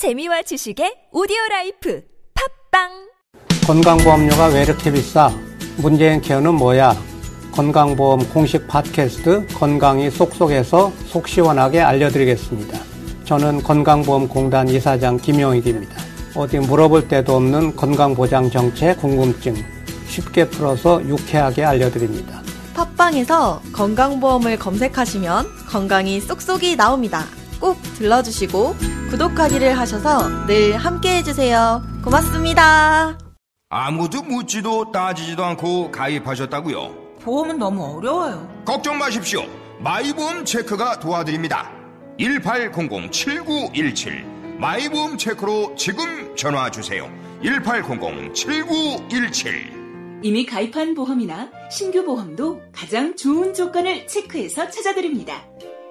재미와 지식의 오디오 라이프 팟빵 건강보험료가 왜 이렇게 비싸? 문재인 케어는 뭐야? 건강보험 공식 팟캐스트 건강이 쏙쏙에서 속 시원하게 알려드리겠습니다. 저는 건강보험공단 이사장 김용익입니다. 어디 물어볼 데도 없는 건강보장 정책 궁금증 쉽게 풀어서 유쾌하게 알려드립니다. 팟빵에서 건강보험을 검색하시면 건강이 쏙쏙이 나옵니다. 꼭 들러주시고 구독하기를 하셔서 늘 함께 해주세요. 고맙습니다. 아무도 묻지도 따지지도 않고 가입하셨다고요? 보험은 너무 어려워요. 걱정 마십시오. 마이보험 체크가 도와드립니다. 1800-7917 마이보험 체크로 지금 전화 주세요. 1800-7917 이미 가입한 보험이나 신규 보험도 가장 좋은 조건을 체크해서 찾아드립니다.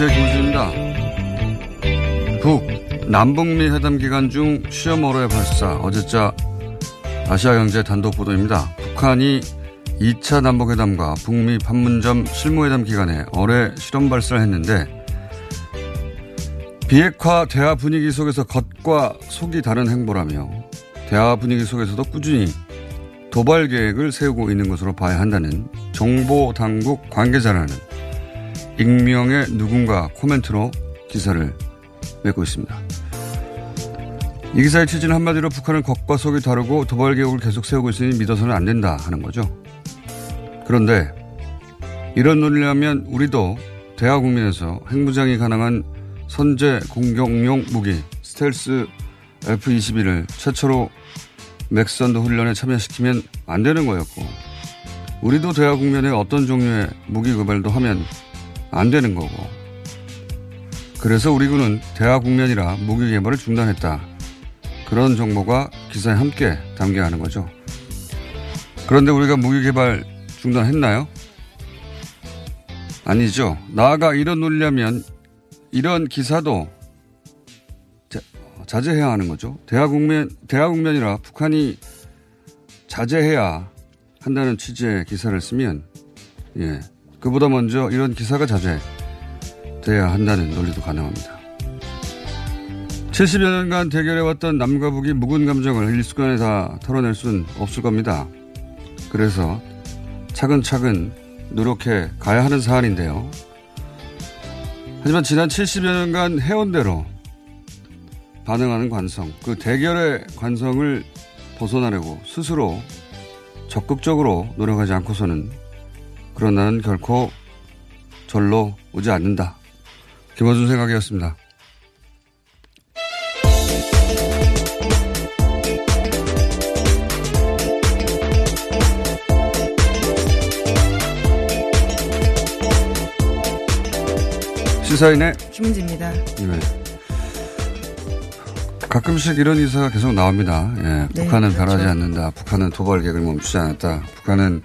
안녕하세요. 김우준입니다. 북, 남북미 회담 기간 중 시험 어로의 발사, 어제자 아시아경제 단독 보도입니다. 북한이 2차 남북회담과 북미 판문점 실무회담 기간에 어뢰 실험 발사를 했는데 비핵화 대화 분위기 속에서 겉과 속이 다른 행보라며 대화 분위기 속에서도 꾸준히 도발 계획을 세우고 있는 것으로 봐야 한다는 정보 당국 관계자라는 익명의 누군가 코멘트로 기사를 내고 있습니다. 이 기사의 취지는 한마디로 북한은 겉과 속이 다르고 도발 계획을 계속 세우고 있으니 믿어서는 안 된다 하는 거죠. 그런데 이런 논리라면 우리도 대화 국민에서 핵무장이 가능한 선제 공격용 무기 스텔스 F-21을 최초로 맥선도 훈련에 참여시키면 안 되는 거였고 우리도 대화 국면에 어떤 종류의 무기 개발도 하면 안 되는 거고. 그래서 우리 군은 대화 국면이라 무기 개발을 중단했다. 그런 정보가 기사에 함께 담겨야 하는 거죠. 그런데 우리가 무기 개발 중단했나요? 아니죠. 나아가 이런 논리라면 이런 기사도 자, 제해야 하는 거죠. 대화 국면, 대화 국면이라 북한이 자제해야 한다는 취지의 기사를 쓰면, 예, 그보다 먼저 이런 기사가 자제돼야 한다는 논리도 가능합니다. 70여 년간 대결해왔던 남과 북이 묵은 감정을 일순간에 다 털어낼 수는 없을 겁니다. 그래서 차근차근 노력해 가야 하는 사안인데요. 하지만 지난 70여 년간 해온 대로 반응하는 관성, 그 대결의 관성을 벗어나려고 스스로 적극적으로 노력하지 않고서는 그런 나는 결코 절로 오지 않는다. 김어준 생각이었습니다. 시사인의 김은지입니다. 네. 가끔씩 이런 기사가 계속 나옵니다. 예, 네, 북한은 그렇죠. 변하지 않는다. 북한은 도발 계획을 멈추지 않았다. 북한은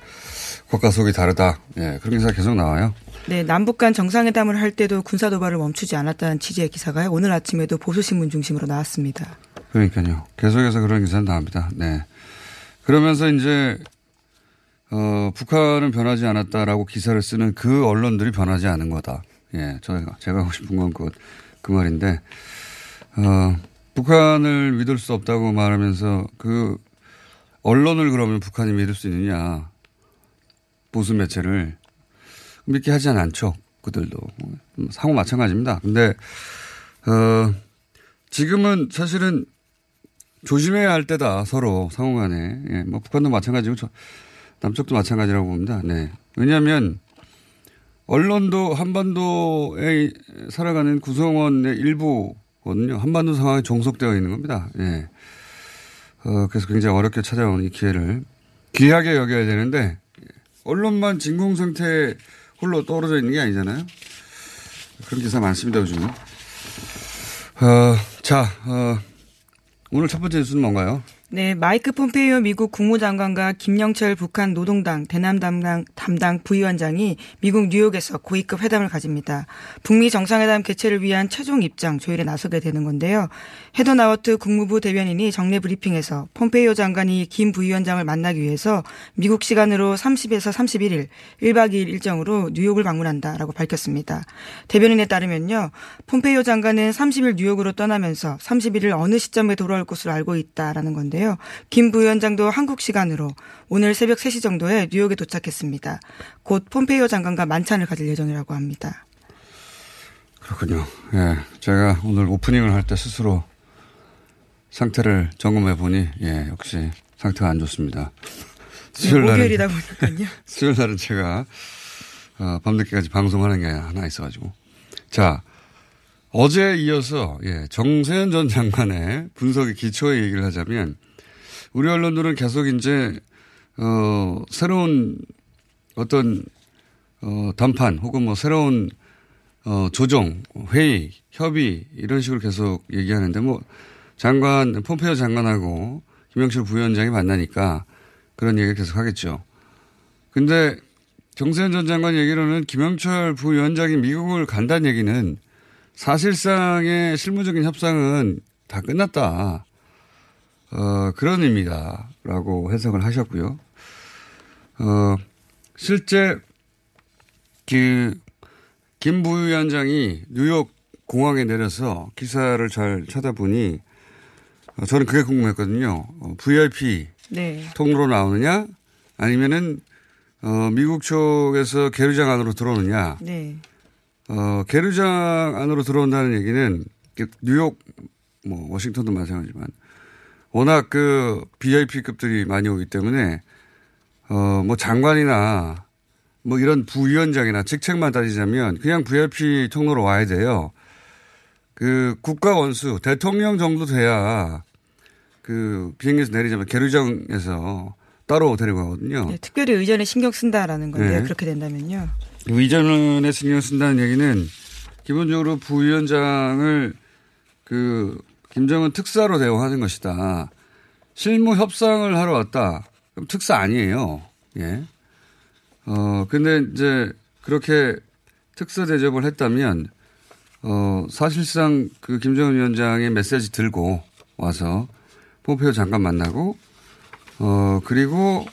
겉과 속이 다르다. 예, 그런 기사가 계속 나와요. 네, 남북 간 정상회담을 할 때도 군사 도발을 멈추지 않았다는 취지의 기사가 오늘 아침에도 보수신문 중심으로 나왔습니다. 그러니까요. 계속해서 그런 기사는 나옵니다. 네. 그러면서 이제 어, 북한은 변하지 않았다라고 기사를 쓰는 그 언론들이 변하지 않은 거다. 예, 저희가 제가 하고 싶은 건그 그 말인데 어, 북한을 믿을 수 없다고 말하면서 그 언론을 그러면 북한이 믿을 수 있느냐 보수 매체를 믿게 하지 않죠. 그들도 상호 마찬가지입니다. 근데 어, 지금은 사실은 조심해야 할 때다 서로 상호간에 예, 뭐 북한도 마찬가지고 저, 남쪽도 마찬가지라고 봅니다. 네. 왜냐하면 언론도 한반도에 살아가는 구성원의 일부거든요. 한반도 상황에 종속되어 있는 겁니다. 예. 어, 그래서 굉장히 어렵게 찾아온 이 기회를 귀하게 여겨야 되는데 언론만 진공 상태 홀로 떨어져 있는 게 아니잖아요. 그런 기사 많습니다, 요즘은. 어, 자, 어, 오늘 첫 번째 뉴스는 뭔가요? 네, 마이크 폼페이오 미국 국무장관과 김영철 북한 노동당 대남 담당, 담당 부위원장이 미국 뉴욕에서 고위급 회담을 가집니다. 북미 정상회담 개최를 위한 최종 입장 조율에 나서게 되는 건데요. 헤더 나워트 국무부 대변인이 정례 브리핑에서 폼페이오 장관이 김 부위원장을 만나기 위해서 미국 시간으로 30에서 31일 1박 2일 일정으로 뉴욕을 방문한다라고 밝혔습니다. 대변인에 따르면요. 폼페이오 장관은 30일 뉴욕으로 떠나면서 31일 어느 시점에 돌아올 것으로 알고 있다라는 건데요. 김 부위원장도 한국 시간으로 오늘 새벽 3시 정도에 뉴욕에 도착했습니다. 곧 폼페이오 장관과 만찬을 가질 예정이라고 합니다. 그렇군요. 예. 제가 오늘 오프닝을 할 때 스스로 상태를 점검해 보니, 예, 역시 상태가 안 좋습니다. 수요일 날은. 목요일이다 보니까요. 수요일 날은 제가, 어, 밤늦게까지 방송하는 게 하나 있어가지고. 자, 어제 이어서, 예, 정세현 전 장관의 분석의 기초의 얘기를 하자면, 우리 언론들은 계속 이제, 어, 새로운 어떤, 어, 담판 혹은 뭐 새로운, 어, 조정, 회의, 협의, 이런 식으로 계속 얘기하는데 뭐, 장관, 폼페이오 장관하고 김영철 부위원장이 만나니까 그런 얘기를 계속 하겠죠. 근데 정세현 전 장관 얘기로는 김영철 부위원장이 미국을 간다는 얘기는 사실상의 실무적인 협상은 다 끝났다. 어, 그런 의미다. 라고 해석을 하셨고요. 어, 실제 그, 김 부위원장이 뉴욕 공항에 내려서 기사를 잘 찾아보니 어, 저는 그게 궁금했거든요. 어, VIP 네. 통로로 나오느냐 아니면은 어, 미국 쪽에서 계류장 안으로 들어오느냐. 네. 어, 계류장 안으로 들어온다는 얘기는 뉴욕 뭐 워싱턴도 마찬가지지만 워낙 그 VIP급들이 많이 오기 때문에 어, 뭐 장관이나 뭐 이런 부위원장이나 직책만 따지자면 그냥 VIP 통로로 와야 돼요. 그 국가 원수 대통령 정도 돼야 그 비행기에서 내리자면 계류장에서 따로 데려가거든요. 네, 특별히 의전에 신경 쓴다라는 건데 네. 그렇게 된다면요. 의전에 신경 쓴다는 얘기는 기본적으로 부위원장을 그 김정은 특사로 대우하는 것이다. 실무 협상을 하러 왔다. 그럼 특사 아니에요. 예. 어, 근데 이제 그렇게 특사 대접을 했다면 어, 사실상 그 김정은 위원장의 메시지 들고 와서 폼페이오 장관 만나고 어, 그리고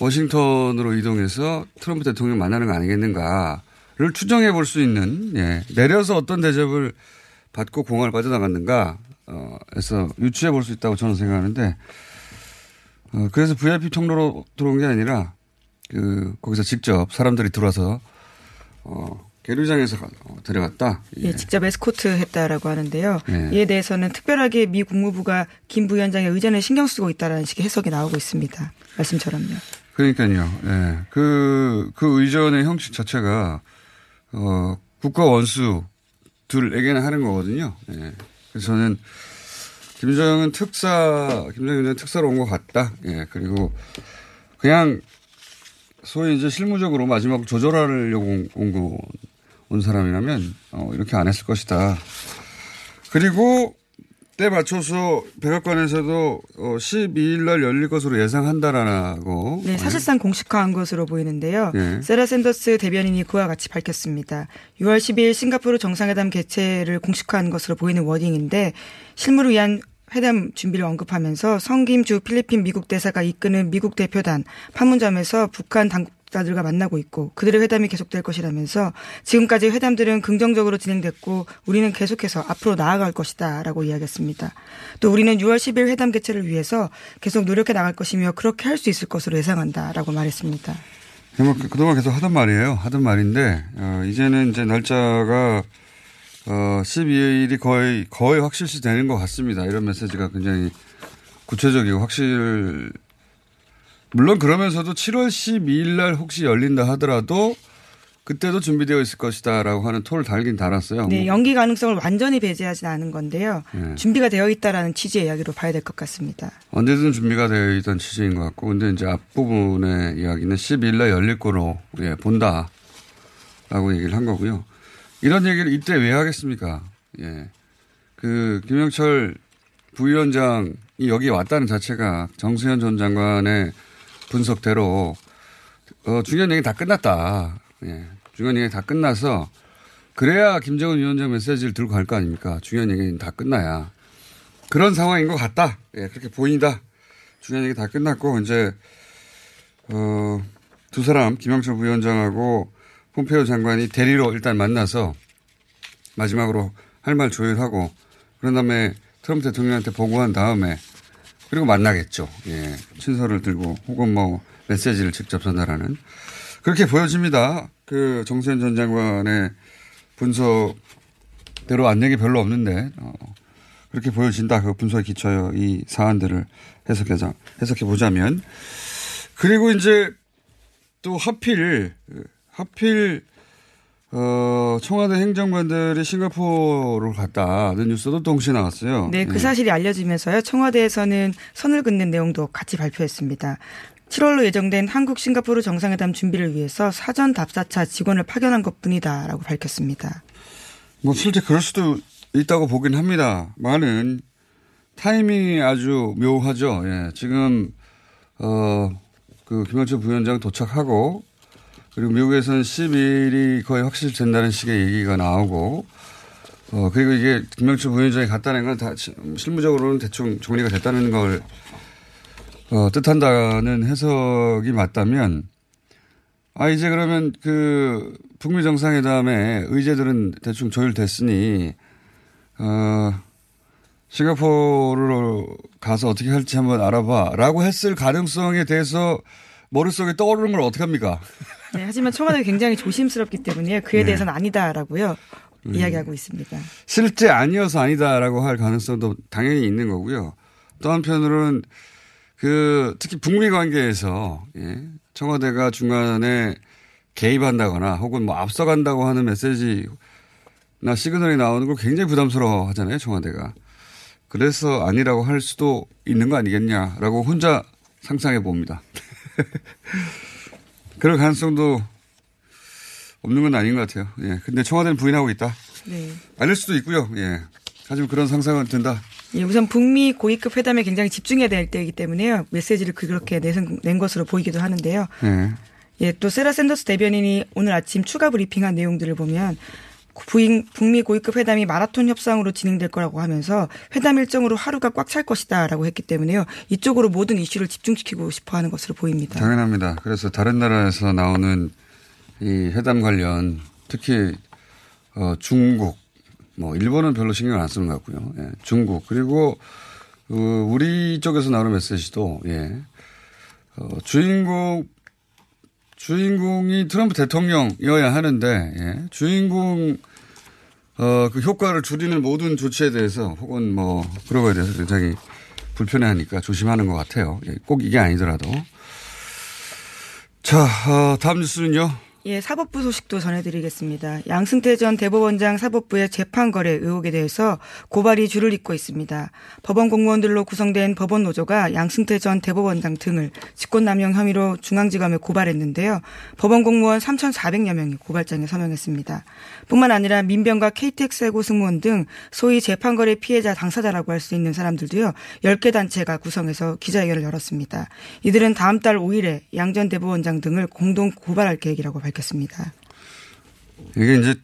워싱턴으로 이동해서 트럼프 대통령 만나는 거 아니겠는가를 추정해 볼 수 있는, 예, 내려서 어떤 대접을 받고 공항을 빠져나갔는가, 어, 해서 유추해 볼 수 있다고 저는 생각하는데, 어, 그래서 VIP 통로로 들어온 게 아니라, 그, 거기서 직접 사람들이 들어와서, 어, 계류장에서 어, 데려갔다. 예, 직접 에스코트 했다라고 하는데요. 예. 이에 대해서는 특별하게 미 국무부가 김 부위원장의 의전에 신경 쓰고 있다라는 식의 해석이 나오고 있습니다. 말씀처럼요. 그러니까요. 예. 그, 그 의전의 형식 자체가, 어, 국가 원수들에게는 하는 거거든요. 예. 그래서 저는 김정은 특사, 김정은 특사로 온 것 같다. 예. 그리고 그냥 소위 이제 실무적으로 마지막 조절하려고 온 거, 온 사람이라면, 어, 이렇게 안 했을 것이다. 그리고 때 맞춰서 백악관에서도 어, 12일 날 열릴 것으로 예상한다라고. 네, 사실상 공식화한 것으로 보이는데요. 예. 세라 샌더스 대변인이 그와 같이 밝혔습니다. 6월 12일 싱가포르 정상회담 개최를 공식화한 것으로 보이는 워딩인데 실무를 위한 회담 준비를 언급하면서 성김 주 필리핀 미국 대사가 이끄는 미국 대표단 판문점에서 북한 당국 자들과 만나고 있고 그들의 회담이 계속될 것이라면서 지금까지 회담들은 긍정적으로 진행됐고 우리는 계속해서 앞으로 나아갈 것이다라고 이야기했습니다. 또 우리는 6월 10일 회담 개최를 위해서 계속 노력해 나갈 것이며 그렇게 할 수 있을 것으로 예상한다라고 말했습니다. 뭐 그- 그동안 계속 하던 말이에요. 하던 말인데, 어, 이제는 이제 날짜가, 어, 12일이 거의, 거의 확실시 되는 것 같습니다. 이런 메시지가 굉장히 구체적이고 확실, 물론 그러면서도 7월 12일 날 혹시 열린다 하더라도 그때도 준비되어 있을 것이다라고 하는 토를 달긴 달았어요. 네, 뭐 연기 가능성을 완전히 배제하지는 않은 건데요. 네. 준비가 되어 있다라는 취지의 이야기로 봐야 될 것 같습니다. 언제든 준비가 되어 있던 취지인 것 같고, 근데 이제 앞부분의 이야기는 12일 날 열릴 거로 예, 본다라고 얘기를 한 거고요. 이런 얘기를 이때 왜 하겠습니까? 예. 그 김영철 부위원장이 여기 왔다는 자체가 정수현 전 장관의 분석대로 어, 중요한 얘기 다 끝났다. 예. 중요한 얘기 다 끝나서 그래야 김정은 위원장 메시지를 들고 갈 거 아닙니까? 중요한 얘기는 다 끝나야. 그런 상황인 것 같다. 예, 그렇게 보인다. 중요한 얘기 다 끝났고, 이제, 어, 두 사람, 김영철 부위원장하고 폼페이오 장관이 대리로 일단 만나서 마지막으로 할 말 조율하고, 그런 다음에 트럼프 대통령한테 보고한 다음에, 그리고 만나겠죠. 예. 친서를 들고, 혹은 뭐, 메시지를 직접 전달하는. 그렇게 보여집니다. 그 정세현 전 장관의 분석대로 안 얘기 별로 없는데, 어, 그렇게 보여진다. 그 분석에 기초하여 이 사안들을 해석해서, 해석해 보자면. 그리고 이제 또 하필, 하필, 어, 청와대 행정관들이 싱가포르를 갔다는 뉴스도 동시에 나왔어요. 네, 그 예. 사실이 알려지면서요. 청와대에서는 선을 긋는 내용도 같이 발표했습니다. 7월로 예정된 한국 싱가포르 정상회담 준비를 위해서 사전 답사차 직원을 파견한 것뿐이다라고 밝혔습니다. 뭐 실제 그럴 수도 있다고 보긴 합니다. 많은 타이밍이 아주 묘하죠. 예. 지금 어 그 김영철 부위원장 도착하고 그리고 미국에서는 10일이 거의 확실된다는 식의 얘기가 나오고 어 그리고 이게 김영철 부위원장이 갔다는 건 다 실무적으로는 대충 정리가 됐다는 걸 어, 뜻한다는 해석이 맞다면 아, 이제 그러면 그 북미 정상회담에 의제들은 대충 조율됐으니, 어, 싱가포르로 가서 어떻게 할지 한번 알아봐. 라고 했을 가능성에 대해서 머릿속에 떠오르는 걸 어떡합니까? 네, 하지만 청와대가 굉장히 조심스럽기 때문에 그에 대해서는 아니다라고요. 이야기하고 있습니다. 실제 아니어서 아니다라고 할 가능성도 당연히 있는 거고요. 또 한편으로는 그 특히 북미 관계에서 예, 청와대가 중간에 개입한다거나 혹은 뭐 앞서간다고 하는 메시지나 시그널이 나오는 걸 굉장히 부담스러워 하잖아요. 청와대가. 그래서 아니라고 할 수도 있는 거 아니겠냐라고 혼자 상상해 봅니다. 그럴 가능성도 없는 건 아닌 것 같아요. 예. 근데 청와대는 부인하고 있다. 네. 아닐 수도 있고요. 예. 하지만 그런 상상은 든다. 예, 우선 북미 고위급 회담에 굉장히 집중해야 될 때이기 때문에요. 메시지를 그렇게 내선- 낸 것으로 보이기도 하는데요. 예. 예, 또 세라 샌더스 대변인이 오늘 아침 추가 브리핑한 내용들을 보면 부인, 북미 고위급 회담이 마라톤 협상으로 진행될 거라고 하면서 회담 일정으로 하루가 꽉 찰 것이다라고 했기 때문에요. 이쪽으로 모든 이슈를 집중시키고 싶어 하는 것으로 보입니다. 당연합니다. 그래서 다른 나라에서 나오는 이 회담 관련 특히 어, 중국, 뭐 일본은 별로 신경 안 쓰는 것 같고요. 예, 중국 그리고 어, 우리 쪽에서 나오는 메시지도 예, 어, 주인공 주인공이 트럼프 대통령이어야 하는데 예, 주인공 어, 그 효과를 줄이는 모든 조치에 대해서 혹은 뭐 그런 거에 대해서 굉장히 불편해하니까 조심하는 것 같아요. 예, 꼭 이게 아니더라도. 자, 어, 다음 뉴스는요. 예, 사법부 소식도 전해드리겠습니다. 양승태 전 대법원장 사법부의 재판 거래 의혹에 대해서 고발이 줄을 잇고 있습니다. 법원 공무원들로 구성된 법원 노조가 양승태 전 대법원장 등을 직권남용 혐의로 중앙지검에 고발했는데요. 법원 공무원 3,400여 명이 고발장에 서명했습니다. 뿐만 아니라 민병과 KTX 해고 승무원 등 소위 재판 거래 피해자 당사자라고 할 수 있는 사람들도요. 10개 단체가 구성해서 기자회견을 열었습니다. 이들은 다음 달 5일에 양 전 대법원장 등을 공동 고발할 계획이라고 밝혔습니다. 이게 이제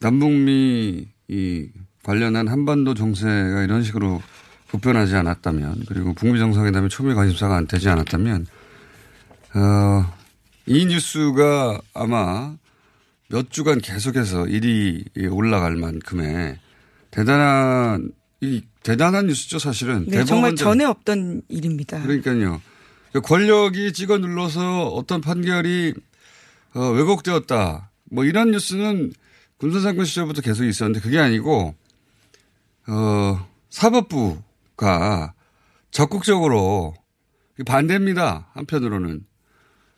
남북미 이 관련한 한반도 정세가 이런 식으로 급변하지 않았다면 그리고 북미 정상회담이 초미 관심사가 안 되지 않았다면 어, 이 뉴스가 아마 몇 주간 계속해서 일이 올라갈 만큼의 대단한 이 대단한 뉴스죠 사실은 네, 정말 전에 없던 일입니다. 그러니까요. 그 권력이 찍어 눌러서 어떤 판결이 어, 왜곡되었다. 뭐 이런 뉴스는 군사상권 시절부터 계속 있었는데 그게 아니고 어, 사법부가 적극적으로 반대입니다. 한편으로는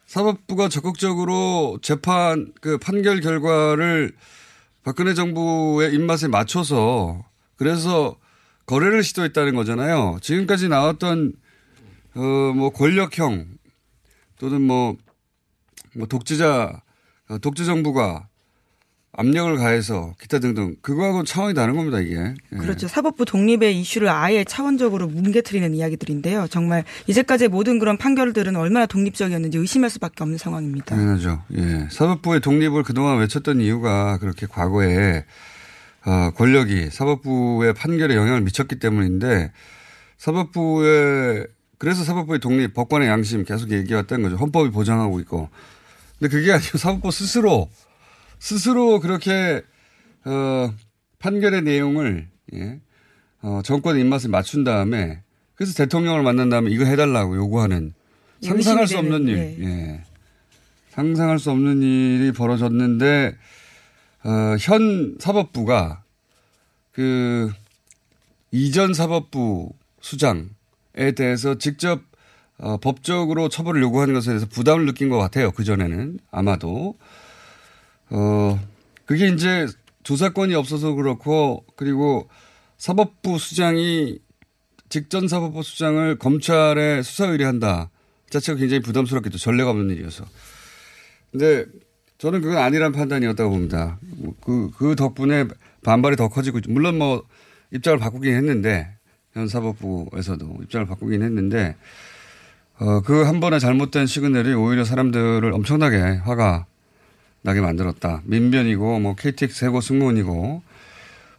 사법부가 적극적으로 재판 그 판결 결과를 박근혜 정부의 입맛에 맞춰서 그래서 거래를 시도했다는 거잖아요. 지금까지 나왔던 어 뭐 권력형 또는 뭐, 뭐 독재자 어, 독재 정부가 압력을 가해서 기타 등등 그거하고는 차원이 다른 겁니다 이게. 예. 그렇죠. 사법부 독립의 이슈를 아예 차원적으로 뭉개트리는 이야기들인데요. 정말 이제까지 모든 그런 판결들은 얼마나 독립적이었는지 의심할 수밖에 없는 상황입니다. 당연하죠. 예. 사법부의 독립을 그동안 외쳤던 이유가 그렇게 과거에 어, 권력이 사법부의 판결에 영향을 미쳤기 때문인데 사법부의 그래서 사법부의 독립, 법관의 양심 계속 얘기해왔다는 거죠. 헌법이 보장하고 있고. 근데 그게 아니고 사법부 스스로 스스로 그렇게 어, 판결의 내용을 예, 어, 정권의 입맛을 맞춘 다음에 그래서 대통령을 만난 다음에 이거 해달라고 요구하는 상상할 수 없는 일, 네. 예. 상상할 수 없는 일이 벌어졌는데 어, 현 사법부가 그 이전 사법부 수장에 대해서 직접 어, 법적으로 처벌을 요구하는 것에 대해서 부담을 느낀 것 같아요. 그전에는 아마도. 어, 그게 이제 조사권이 없어서 그렇고 그리고 사법부 수장이 직전 사법부 수장을 검찰에 수사 의뢰한다. 자체가 굉장히 부담스럽겠죠. 전례가 없는 일이어서. 근데 저는 그건 아니란 판단이었다고 봅니다. 그, 그 덕분에 반발이 더 커지고, 물론 뭐 입장을 바꾸긴 했는데, 현 사법부에서도 입장을 바꾸긴 했는데, 어, 그 한 번의 잘못된 시그널이 오히려 사람들을 엄청나게 화가 나게 만들었다. 민변이고 뭐 KTX 세고 승무원이고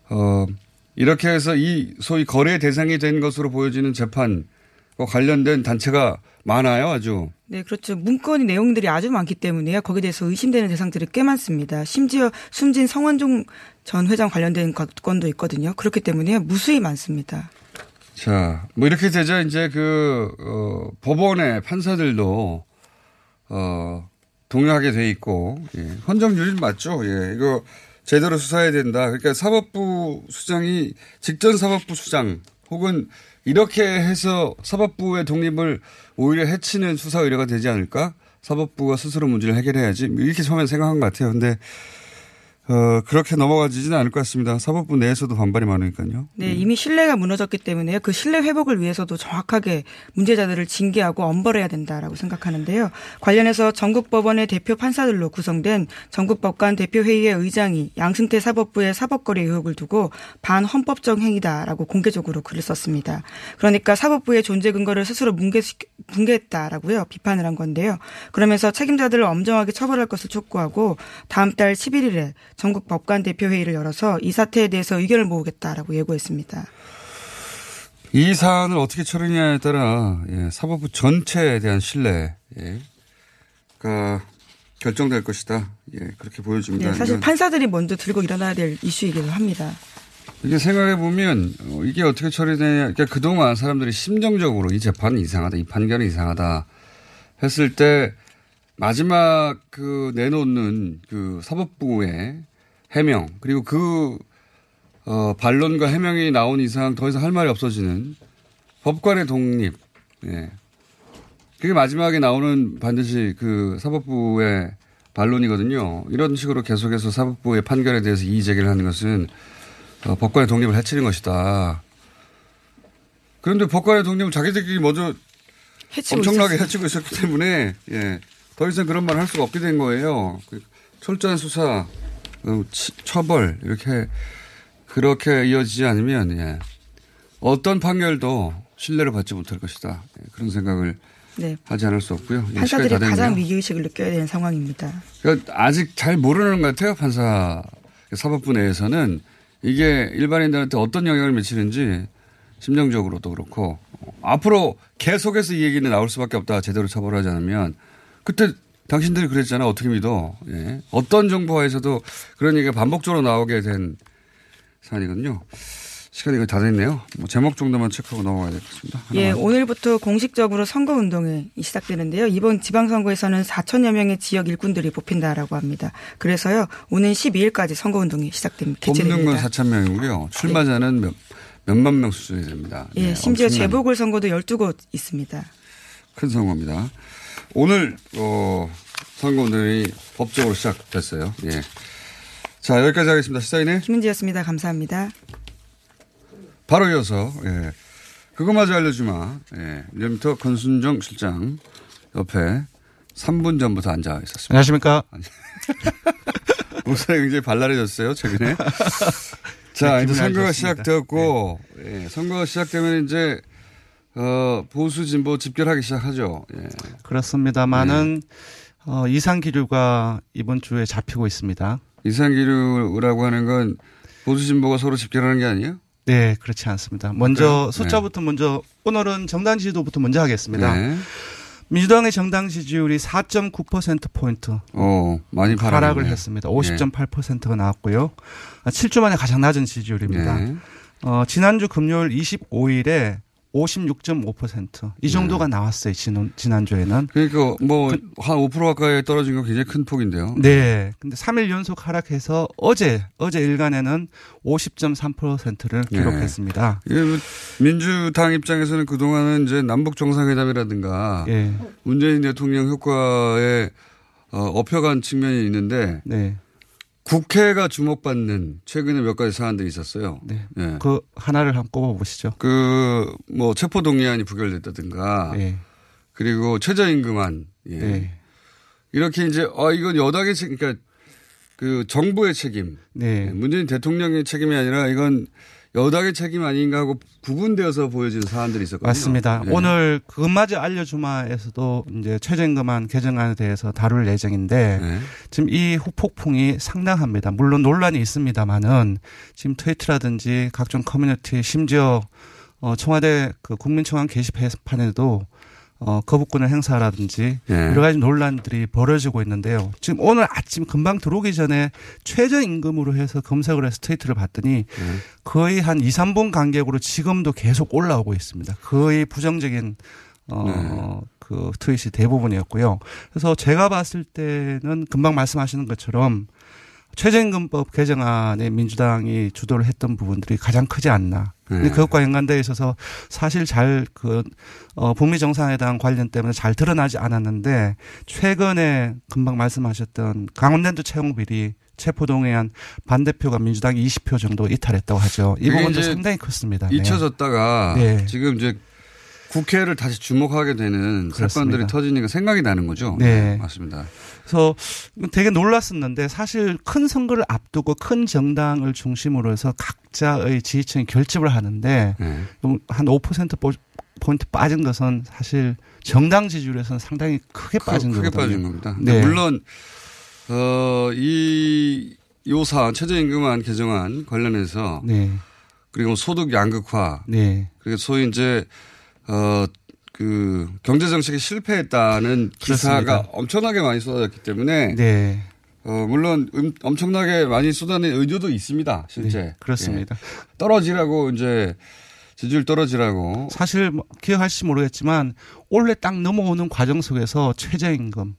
어 이렇게 해서 이 소위 거래 대상이 된 것으로 보여지는 재판과 관련된 단체가 많아요, 아주. 네, 그렇죠. 문건의 내용들이 아주 많기 때문에요. 거기에 대해서 의심되는 대상들이 꽤 많습니다. 심지어 숨진 성원종 전 회장 관련된 건도 있거든요. 그렇기 때문에 무수히 많습니다. 자, 뭐 이렇게 되자 이제 그, 어, 법원의 판사들도, 어, 동의하게 돼 있고 예. 헌정유린 맞죠. 예. 이거 제대로 수사해야 된다. 그러니까 사법부 수장이 직전 사법부 수장 혹은 이렇게 해서 사법부의 독립을 오히려 해치는 수사 의뢰가 되지 않을까? 사법부가 스스로 문제를 해결해야지. 이렇게 처음에 생각한 것 같아요. 근데 어, 그렇게 넘어가지는 않을 것 같습니다. 사법부 내에서도 반발이 많으니까요. 네, 이미 신뢰가 무너졌기 때문에 그 신뢰 회복을 위해서도 정확하게 문제자들을 징계하고 엄벌해야 된다라고 생각하는데요. 관련해서 전국 법원의 대표 판사들로 구성된 전국 법관 대표회의의 의장이 양승태 사법부의 사법거래 의혹을 두고 반헌법적 행위다라고 공개적으로 글을 썼습니다. 그러니까 사법부의 존재 근거를 스스로 뭉개, 붕괴했다라고요. 비판을 한 건데요. 그러면서 책임자들을 엄정하게 처벌할 것을 촉구하고 다음 달 11일에 전국 법관 대표회의를 열어서 이 사태에 대해서 의견을 모으겠다라고 예고했습니다. 이 사안을 어떻게 처리냐에 따라 예, 사법부 전체에 대한 신뢰가 예, 결정될 것이다. 예, 그렇게 보여집니다. 네, 사실 판사들이 먼저 들고 일어나야 될 이슈이기도 합니다. 이게 생각해 보면 어, 이게 어떻게 처리되냐. 그러니까 그동안 사람들이 심정적으로 이 재판은 이상하다, 이 판결은 이상하다 했을 때 마지막 그 내놓는 그 사법부의 해명 그리고 그 어, 반론과 해명이 나온 이상 더 이상 할 말이 없어지는 법관의 독립. 예. 그게 마지막에 나오는 반드시 그 사법부의 반론이거든요. 이런 식으로 계속해서 사법부의 판결에 대해서 이의 제기를 하는 것은 어, 법관의 독립을 해치는 것이다. 그런데 법관의 독립은 자기들끼리 먼저 엄청나게 있었어요. 해치고 있었기 때문에 예. 더 이상 그런 말을 할 수가 없게 된 거예요. 그 철저한 수사, 어, 처벌 이렇게 그렇게 이어지지 않으면 예. 어떤 판결도 신뢰를 받지 못할 것이다. 예. 그런 생각을 네. 하지 않을 수 없고요. 예, 판사들이 가장 위기의식을 느껴야 되는 상황입니다. 그러니까 아직 잘 모르는 것 같아요. 판사 사법부 내에서는 이게 일반인들한테 어떤 영향을 미치는지 심정적으로도 그렇고 앞으로 계속해서 이 얘기는 나올 수밖에 없다. 제대로 처벌하지 않으면 그때 당신들이 그랬잖아. 어떻게 믿어. 예. 어떤 정보화에서도 그런 얘기가 반복적으로 나오게 된 사안이거든요. 시간이 다 됐네요. 뭐 제목 정도만 체크하고 넘어가야 되겠습니다. 예, 오늘부터 공식적으로 선거운동이 시작되는데요. 이번 지방선거에서는 4천여 명의 지역 일꾼들이 뽑힌다라고 합니다. 그래서요, 오는 12일까지 선거운동이 시작됩니다. 뽑는 건 4천 명이고요. 출마자는 몇, 몇만 명 수준이 됩니다. 예, 네, 심지어. 재보궐선거도 12곳 있습니다. 큰 선거입니다. 오늘 어, 선거운동이 법적으로 시작됐어요. 예. 자 여기까지 하겠습니다. 시사인의 김은지였습니다. 감사합니다. 바로 이어서 예. 그거마저 알려주마. 예. 리얼미터 권순정 실장 옆에 3분 전부터 앉아 있었습니다. 안녕하십니까. 목소리 굉장히 발랄해졌어요, 최근에. 자, 네, 이제 선거가. 시작되었고, 예, 선거가 시작되면 이제, 어, 보수 진보 집결하기 시작하죠. 예. 그렇습니다만은 어, 이상 기류가 이번 주에 잡히고 있습니다. 이상 기류라고 하는 건 보수 진보가 서로 집결하는 게 아니에요? 네, 그렇지 않습니다. 먼저 그래요? 숫자부터 먼저 오늘은 정당 지지도부터 먼저 하겠습니다. 네. 민주당의 정당 지지율이 4.9% 포인트 어, 많이 하락을. 했습니다. 50.8%가 나왔고요. 7주 만에 가장 낮은 지지율입니다. 네. 어, 지난주 금요일 25일에 56.5%이 정도가 나왔어요. 지난, 지난주에는. 그러니까 뭐, 한5% 가까이 떨어진 건 굉장히 큰 폭인데요. 네. 근데 3일 연속 하락해서 어제, 어제 일간에는 50.3%를 네. 기록했습니다. 뭐 민주당 입장에서는 그 동안은 이제 남북 정상회담이라든가 예. 문재인 대통령 효과에 어, 업혀간 측면이 있는데 네. 국회가 주목받는 최근에 몇 가지 사안들이 있었어요. 네. 예. 그 하나를 한번 꼽아보시죠. 그, 뭐, 체포동의안이 부결됐다든가, 네. 그리고 최저임금안, 예. 네. 이렇게 이제, 아, 이건 여당의 책, 그러니까 그 정부의 책임, 네. 문재인 대통령의 책임이 아니라 이건 여당의 책임 아닌가 하고 구분되어서 보여지는 사안들이 있었거든요. 맞습니다. 예. 오늘 그것마저 알려주마에서도 이제 최저임금안 개정안에 대해서 다룰 예정인데 네. 지금 이 후폭풍이 상당합니다. 물론 논란이 있습니다만은 지금 트위터라든지 각종 커뮤니티 심지어 어 청와대 그 국민청원 게시판에도 어 거부권을 행사라든지 예. 여러 가지 논란들이 벌어지고 있는데요. 지금 오늘 아침 금방 들어오기 전에 최저임금으로 해서 검색을 해서 트위터를 봤더니 예. 거의 한 2, 3분 간격으로 지금도 계속 올라오고 있습니다. 거의 부정적인 어, 네. 그 트윗이 대부분이었고요. 그래서 제가 봤을 때는 금방 말씀하시는 것처럼 최저임금법 개정안에 민주당이 주도를 했던 부분들이 가장 크지 않나. 근데 네. 그것과 연관되어 있어서 사실 잘 그, 어, 북미 정상회담 관련 때문에 잘 드러나지 않았는데 최근에 금방 말씀하셨던 강원랜드 채용 비리 체포동의안 반대표가 민주당이 20표 정도 이탈했다고 하죠. 이 부분도 상당히 컸습니다. 네. 잊혀졌다가 네. 지금 이제 국회를 다시 주목하게 되는 그렇습니다. 사건들이 터지니까 생각이 나는 거죠. 네. 맞습니다. 그래서 되게 놀랐었는데 사실 큰 선거를 앞두고 큰 정당을 중심으로 해서 각자의 지지층이 결집을 하는데 네. 한5% 포- 포인트 빠진 것은 사실 정당 지지율에서는 상당히 크게 빠진 크게 거거든요. 빠진 겁니다. 네. 물론 어, 이 요사 최저임금안 개정안 관련해서 네. 그리고 소득 양극화 네. 그리고 소위 이제 어 그 경제 정책이 실패했다는 기사가 그렇습니다. 엄청나게 많이 쏟아졌기 때문에 네. 어 물론 음, 엄청나게 많이 쏟아낸 의도도 있습니다. 실제 네, 그렇습니다. 예. 떨어지라고 이제 지지율 떨어지라고 사실 뭐 기억하실지 모르겠지만 올해 딱 넘어오는 과정 속에서 최저임금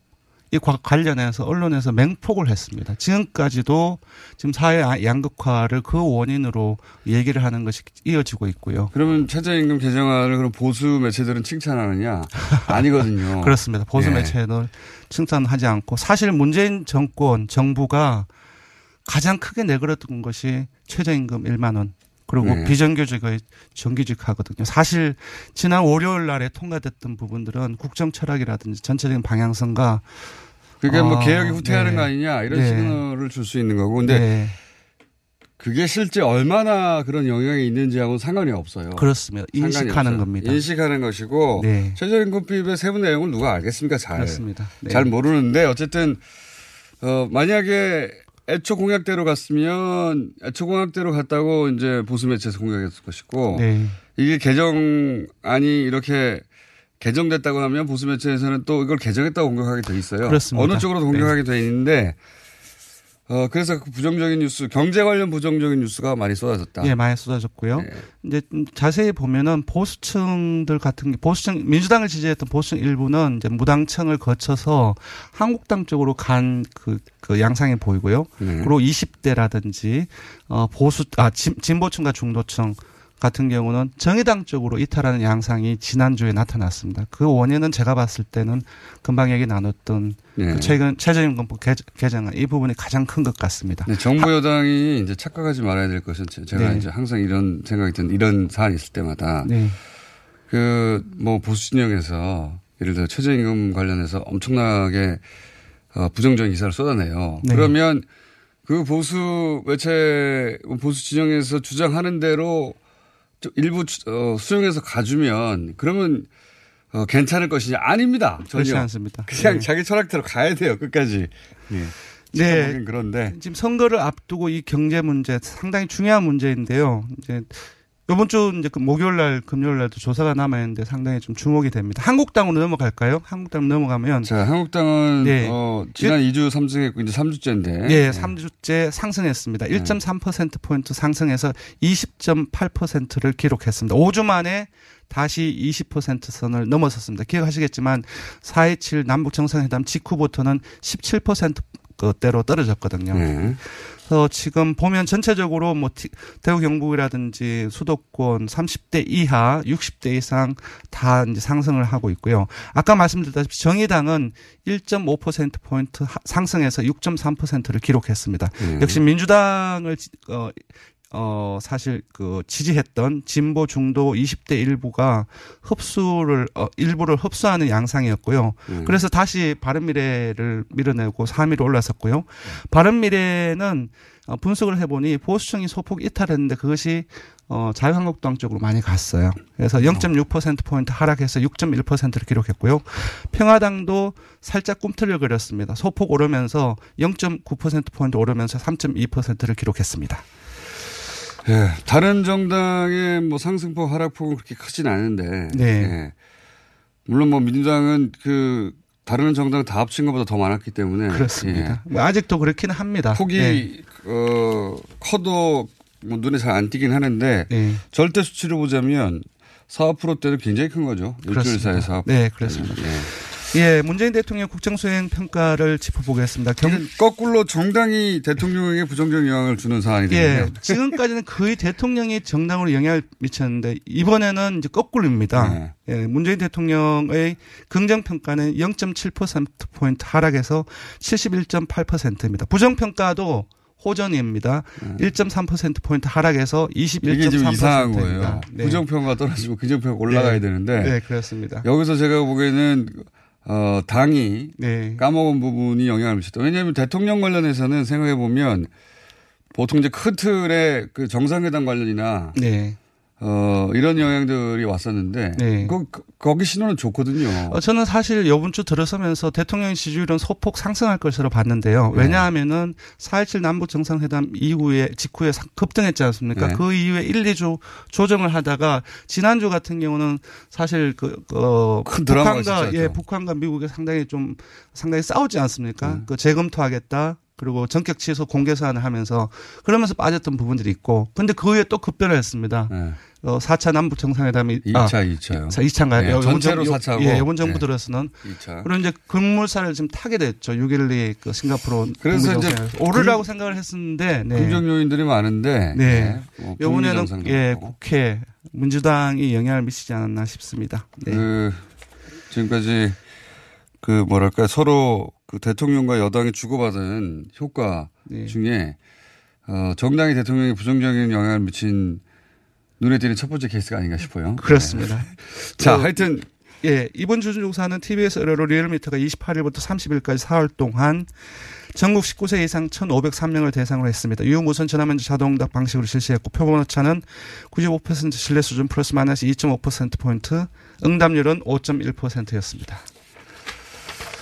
이 과- 관련해서 언론에서 맹폭을 했습니다. 지금까지도 지금 사회 아- 양극화를 그 원인으로 얘기를 하는 것이 이어지고 있고요. 그러면 최저임금 개정안을 그럼 보수 매체들은 칭찬하느냐 아니거든요. 그렇습니다. 보수 예. 매체는 칭찬하지 않고 사실 문재인 정권 정부가 가장 크게 내걸었던 것이 최저임금 1만 원 그리고 네. 비정규직의 정규직 하거든요. 사실 지난 월요일 날에 통과됐던 부분들은 국정 철학이라든지 전체적인 방향성과 그게 뭐 아, 개혁이 후퇴하는 네. 거 아니냐 이런 네. 시그널을 줄 수 있는 거고 근데 네, 그게 실제 얼마나 그런 영향이 있는지하고는 상관이 없어요. 그렇습니다. 인식하는. 겁니다. 인식하는 것이고 네. 최저임금법의 세부 내용을 누가 알겠습니까? 잘. 그렇습니다. 네. 잘 모르는데 어쨌든 어 만약에 애초 공약대로 갔으면 애초 공약대로 갔다고 이제 보수 매체에서 공약했을 것이고 네. 이게 개정안이 이렇게 개정됐다고 하면 보수 매체에서는 또 이걸 개정했다고 공격하게 돼 있어요. 그렇습니다. 어느 쪽으로 공격하게 돼 있는데 어 그래서 그 부정적인 뉴스, 경제 관련 부정적인 뉴스가 많이 쏟아졌다. 예, 많이 쏟아졌고요. 네. 이제 자세히 보면은 보수층들 같은 게 보수층 민주당을 지지했던 보수층 일부는 이제 무당층을 거쳐서 한국당 쪽으로 간그 그 양상이 보이고요. 네. 그리고 20대라든지 어 보수 아 진, 진보층과 중도층 같은 경우는 정의당 쪽으로 이탈하는 양상이 지난주에 나타났습니다. 그 원인은 제가 봤을 때는 금방 얘기 나눴던 네. 그 최근 최저임금법 개- 개정안 이 부분이 가장 큰 것 같습니다. 네, 정부 여당이 이제 착각하지 말아야 될 것은 제- 제가 네. 이제 항상 이런 생각이 든 이런 사안이 있을 때마다 네. 그뭐 보수 진영에서 예를 들어 최저임금 관련해서 엄청나게 어, 부정적인 기사를 쏟아내요. 네. 그러면 그 보수 매체 보수 진영에서 주장하는 대로 좀 일부 주- 어, 수용해서 가주면 그러면 어, 괜찮을 것이냐 아닙니다. 전혀 그렇지 않습니다. 그냥 네. 자기 철학대로 가야 돼요 끝까지. 예. 네. 그런데 지금 선거를 앞두고 이 경제 문제 상당히 중요한 문제인데요. 이제 이번 주 이제 그 목요일 날 금요일 날도 조사가 남아 있는데 상당히 좀 주목이 됩니다. 한국당으로 넘어갈까요? 한국당 넘어가면 자 한국당은 네. 어, 지난 2주 3승했고 이제 3주째인데 예, 3주째 상승했습니다. 네. 1.3% 포인트 상승해서 20.8%를 기록했습니다. 5주 만에 다시 20% 선을 넘어섰습니다. 기억하시겠지만 4.27 남북 정상회담 직후부터는 17%대로 떨어졌거든요. 네. 그래서 지금 보면 전체적으로 뭐 티- 대구 경북이라든지 수도권 30대 이하, 60대 이상 다 이제 상승을 하고 있고요. 아까 말씀드렸다시피 정의당은 1.5% 포인트 상승해서 6.3%를 기록했습니다. 네. 역시 민주당을 지- 어, 어, 사실 그 지지했던 진보 중도 20대 일부가 흡수를, 어, 일부를 흡수하는 양상이었고요. 음. 그래서 다시 바른미래를 밀어내고 3위로 올라섰고요. 바른미래는 어, 분석을 해보니 보수층이 소폭 이탈했는데 그것이 어, 자유한국당 쪽으로 많이 갔어요. 그래서 0.6%포인트 하락해서 6.1%를 기록했고요. 평화당도 살짝 꿈틀을 그렸습니다. 소폭 오르면서 0.9%포인트 오르면서 3.2%를 기록했습니다. 예, 다른 정당의 뭐 상승폭 하락폭은 그렇게 크진 않은데. 네. 예. 물론 뭐 민주당은 그 다른 정당 다 합친 것보다 더 많았기 때문에. 그렇습니다. 뭐 아직도 그렇기는 합니다. 예. 폭이 네. 어 커도 뭐 눈에 잘 안 띄긴 하는데 네. 절대 수치로 보자면 4, 5%대도 굉장히 큰 거죠. 일주일. 사이에 4. 네, 그렇습니다. 예, 문재인 대통령 국정 수행 평가를 짚어보겠습니다. 경, 거꾸로 정당이 대통령에게 부정적 영향을 주는 사안이 예, 되는데. 지금까지는 거의 대통령이 정당으로 영향을 미쳤는데 이번에는 이제 거꾸로입니다. 네. 예, 문재인 대통령의 긍정 평가는 0.7% 포인트 하락해서 71.8%입니다. 부정 평가도 호전입니다. 1.3% 포인트 하락해서 21.3%입니다. 네. 이게 지금 이상한 거예요. 네. 부정평가 떨어지고 긍정평가 올라가야 네. 되는데. 네, 그렇습니다. 여기서 제가 보기에는 어, 당이 네. 까먹은 부분이 영향을 미쳤다. 왜냐하면 대통령 관련해서는 생각해 보면 보통 이제 큰 틀의 그 정상회담 관련이나 네. 어, 이런 영향들이 왔었는데 네. 거, 거기 신호는 좋거든요. 어, 저는 사실 이번 주 들어서면서 대통령 지지율은 소폭 상승할 것으로 봤는데요. 네. 왜냐하면은 4.27 남북 정상회담 이후에 직후에 상- 급등했지 않습니까? 네. 그 이후에 1, 2주 조정을 하다가 지난주 같은 경우는 사실 그, 어, 북한과. 예, 북한과 미국이 상당히 좀 상당히 싸우지 않습니까? 음. 그 재검토하겠다. 그리고 전격 취소 공개 사안을 하면서 그러면서 빠졌던 부분들이 있고 근데 그 후에 또 급변을 했습니다. 네. 어, 4차 남북 정상회담이 2차, 2차요. 2차인가요? 네, 전체로 4차고. 예, 이번 정부 네. 들어서는 2차. 그리고 이제 급물살을 지금 타게 됐죠. 6.12 그 싱가포르 그래서 이제. 오르라고 생각을 했었는데 네. 긍정 요인들이 많은데 네. 뭐 이번에는 북미 예. 국회 민주당이 영향을 미치지 않았나 싶습니다. 네. 그 지금까지 그 뭐랄까 서로 그 대통령과 여당이 주고받은 효과 네. 중에 어 정당이 대통령에 부정적인 영향을 미친 눈에 띄는 첫 번째 케이스가 아닌가 싶어요. 그렇습니다. 네. 자, 그- 하여튼 예, 이번 주 조사는 TBS 의뢰로 리얼미터가 28일부터 30일까지 사흘 동안 전국 19세 이상 1,503명을 대상으로 했습니다. 유무선 전화면접 자동응답 방식으로 실시했고 표본 오차는 95% 신뢰 수준 플러스 마이너스 2.5%포인트, 응답률은 5.1%였습니다.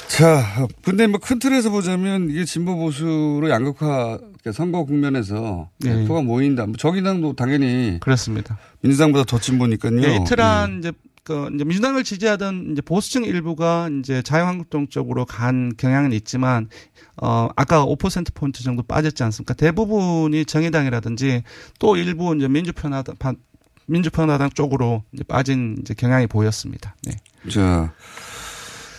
자, 근데 뭐 큰 틀에서 보자면 이게 진보 보수로 양극화 선거 국면에서 네. 표가 모인다. 뭐 정의당도 당연히 그렇습니다. 민주당보다 더 진보니까요. 예, 이틀한 음. 이제 그 이제 민주당을 지지하던 이제 보수층 일부가 이제 자유한국당 쪽으로 간 경향은 있지만 어 아까 5% 포인트 정도 빠졌지 않습니까? 대부분이 정의당이라든지 또 일부 이제 민주평화당 반- 민주평화당 쪽으로 이제 빠진 이제 경향이 보였습니다. 네. 자,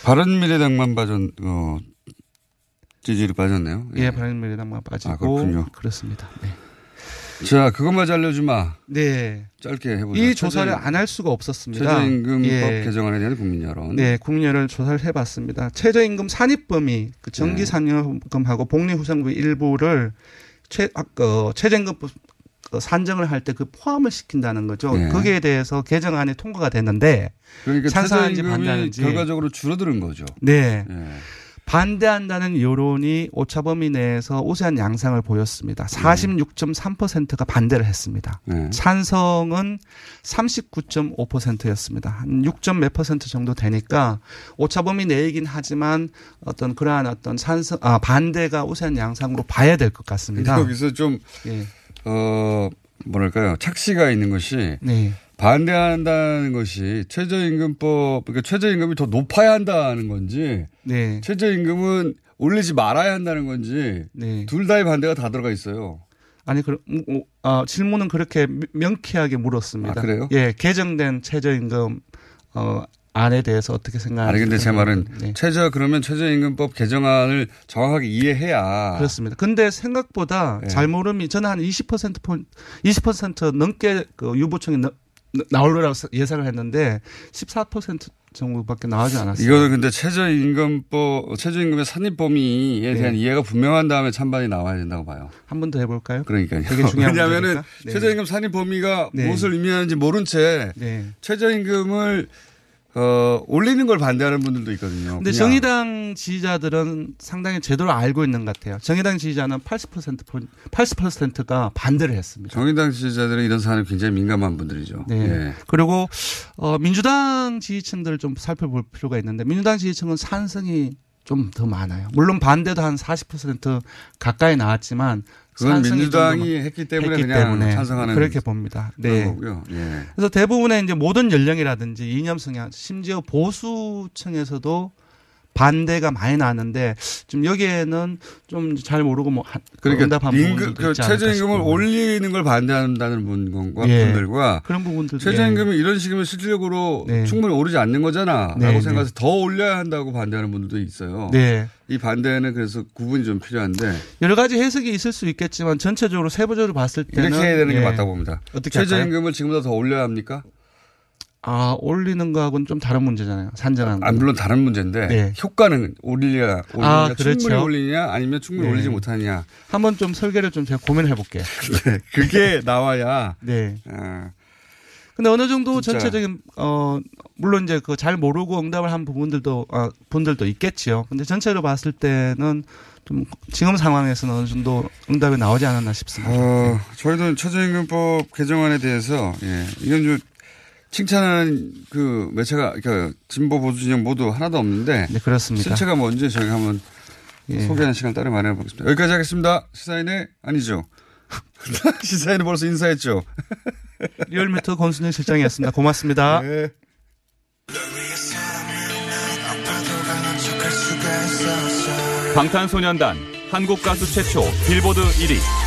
바른미래당만 빠졌, 어, 지지율이 빠졌네요. 예, 바른미래당만 빠지고 아, 그렇군요. 그렇습니다. 네. 자, 그것마저 알려주마. 네. 짧게 해보자. 이 조사를 안 할 수가 없었습니다. 최저임금법 예. 개정안에 대한 국민 여론. 네, 국민 여론 조사를 해봤습니다. 최저임금 산입 범위, 그 네. 정기상여금하고 복리후생부 일부를 최, 아, 그 최저임금법 그 산정을 할 때 그 포함을 시킨다는 거죠. 네. 거기에 대해서 개정안이 통과가 됐는데 그러니까 찬성하는지 반대하는지 결과적으로 줄어드는 거죠. 네. 예. 반대한다는 여론이 오차 범위 내에서 우세한 양상을 보였습니다. 46.3%가 반대를 했습니다. 네. 찬성은 39.5%였습니다. 한 6. 몇 퍼센트 정도 되니까 오차 범위 내이긴 하지만 어떤 그러한 어떤 찬성 아 반대가 우세한 양상으로 봐야 될 것 같습니다. 여기서 좀, 예. 어, 뭐랄까요. 착시가 있는 것이 네. 반대한다는 것이 최저임금법, 그러니까 최저임금이 더 높아야 한다는 건지 네. 최저임금은 올리지 말아야 한다는 건지 네. 둘 다의 반대가 다 들어가 있어요. 아니 그 음, 어, 질문은 그렇게 명쾌하게 물었습니다. 아, 그래요? 예, 개정된 최저임금 어 안에 대해서 어떻게 생각하는지. 아니 근데 제 말은 네. 최저 그러면 최저임금법 개정안을 정확하게 이해해야 그렇습니다. 근데 생각보다 예. 잘 모름이 저는 한 20% 포인 20% 넘게 그 유보청이 나- 나오려고 예상을 했는데 14% 정도밖에 나오지 않았어요. 이거는 근데 최저임금법 최저임금의 산입 범위에 네. 대한 이해가 분명한 다음에 찬반이 나와야 된다고 봐요. 한 번 더 해볼까요? 그러니까요. 되게 중요한 왜냐하면은 문제니까. 네. 최저임금 산입 범위가 네. 무엇을 의미하는지 모른 채 네. 최저임금을 어, 올리는 걸 반대하는 분들도 있거든요. 근데 그냥 정의당 지지자들은 상당히 제대로 알고 있는 것 같아요. 정의당 지지자는 80% 포인- 80%가 반대를 했습니다. 정의당 지지자들은 이런 사안에 굉장히 민감한 분들이죠. 네. 예. 그리고 어 민주당 지지층들을 좀 살펴볼 필요가 있는데 민주당 지지층은 산성이 좀 더 많아요. 물론 반대도 한 40% 가까이 나왔지만 그건 민주당이 좀 했기 때문에 했기 그냥 때문에 찬성하는 그렇게 봅니다. 네. 거고요. 예. 그래서 대부분의 이제 모든 연령이라든지 이념 성향, 심지어 보수층에서도 반대가 많이 나는데 좀 여기에는 좀 잘 모르고 뭐 한- 그러니까 응답한 임금, 부분들도 그 있지 최저임금을. 올리는 걸 반대한다는 분과 예. 분들과 그런 부분들 최저임금이 이런 식이면 실질적으로 네. 충분히 오르지 않는 거잖아라고 네, 생각해서 더 올려야 한다고 반대하는 분들도 있어요. 네. 이 반대는 그래서 구분이 좀 필요한데 여러 가지 해석이 있을 수 있겠지만 전체적으로 세부적으로 봤을 때는 이렇게 해야 되는 게 예. 맞다고 봅니다. 어떻게? 최저임금을 지금보다 더 올려야 합니까? 아 올리는 거하고는 좀 다른 문제잖아요. 산정하는 아, 거. 물론 다른 문제인데 네. 효과는 올리냐, 올리냐 아, 그렇죠. 충분히 올리냐 아니면 충분히 네. 올리지 못하느냐 한번 좀 설계를 좀 제가 고민해 볼게요. 네, 그게 나와야 네. 아, 근데 어느 정도 진짜. 전체적인 어 물론 이제 그 잘 모르고 응답을 한 부분들도 아 분들도 있겠지요. 근데 전체로 봤을 때는 좀 지금 상황에서는 어느 정도 응답이 나오지 않았나 싶습니다. 어, 저희도 최저임금법 개정안에 대해서 예, 이건 좀 칭찬하는 그 매체가 그러니까 진보 보수 진영 모두 하나도 없는데 네 그렇습니다. 실체가 뭔지 저희가 한번 예. 소개하는 시간 따로 마련해 보겠습니다. 여기까지 하겠습니다. 시사인의 아니죠. 시사인은 벌써 인사했죠. 리얼미터 권순일 실장이었습니다. 고맙습니다. 네. 방탄소년단 한국 가수 최초 빌보드 1위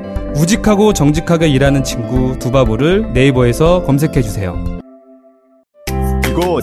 우직하고 정직하게 일하는 친구 두바보를 네이버에서 검색해주세요.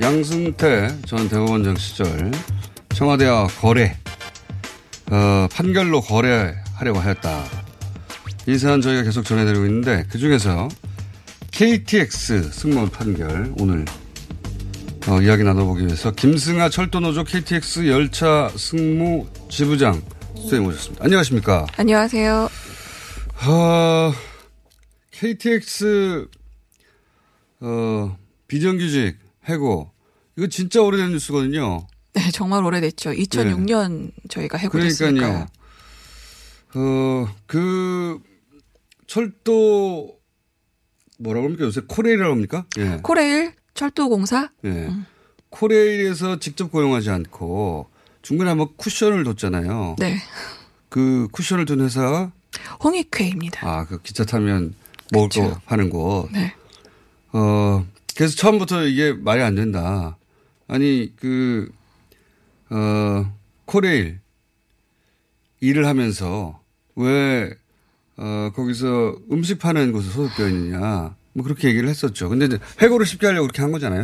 양승태 전 대법원장 시절 청와대와 거래, 어, 판결로 거래하려고 하였다. 이 사안 저희가 계속 전해드리고 있는데 그 중에서 KTX 승무원 판결 오늘 어, 이야기 나눠보기 위해서 김승아 철도노조 KTX 열차 승무 지부장 수행해 모셨습니다. 안녕하십니까? 안녕하세요. 어, KTX 어, 비정규직 해고 이거 진짜 오래된 뉴스거든요. 네, 정말 오래됐죠. 2006년 저희가 해고됐으니까요. 그러니까요. 어, 그 철도 뭐라고 합니까? 요새 코레일이라고 합니까? 예. 코레일 철도공사 예. 코레일에서 직접 고용하지 않고 중간에 한번 쿠션을 뒀잖아요. 네. 그 쿠션을 둔 회사가 홍익회입니다. 아, 그 기차 타면 먹을 거 그렇죠. 파는 곳. 네. 어, 그래서 처음부터 이게 말이 안 된다. 아니, 그, 어, 코레일 일을 하면서 왜, 어, 거기서 음식 파는 곳에 소속되어 있느냐. 뭐 그렇게 얘기를 했었죠. 근데 이제 해고를 쉽게 하려고 그렇게 한 거잖아요.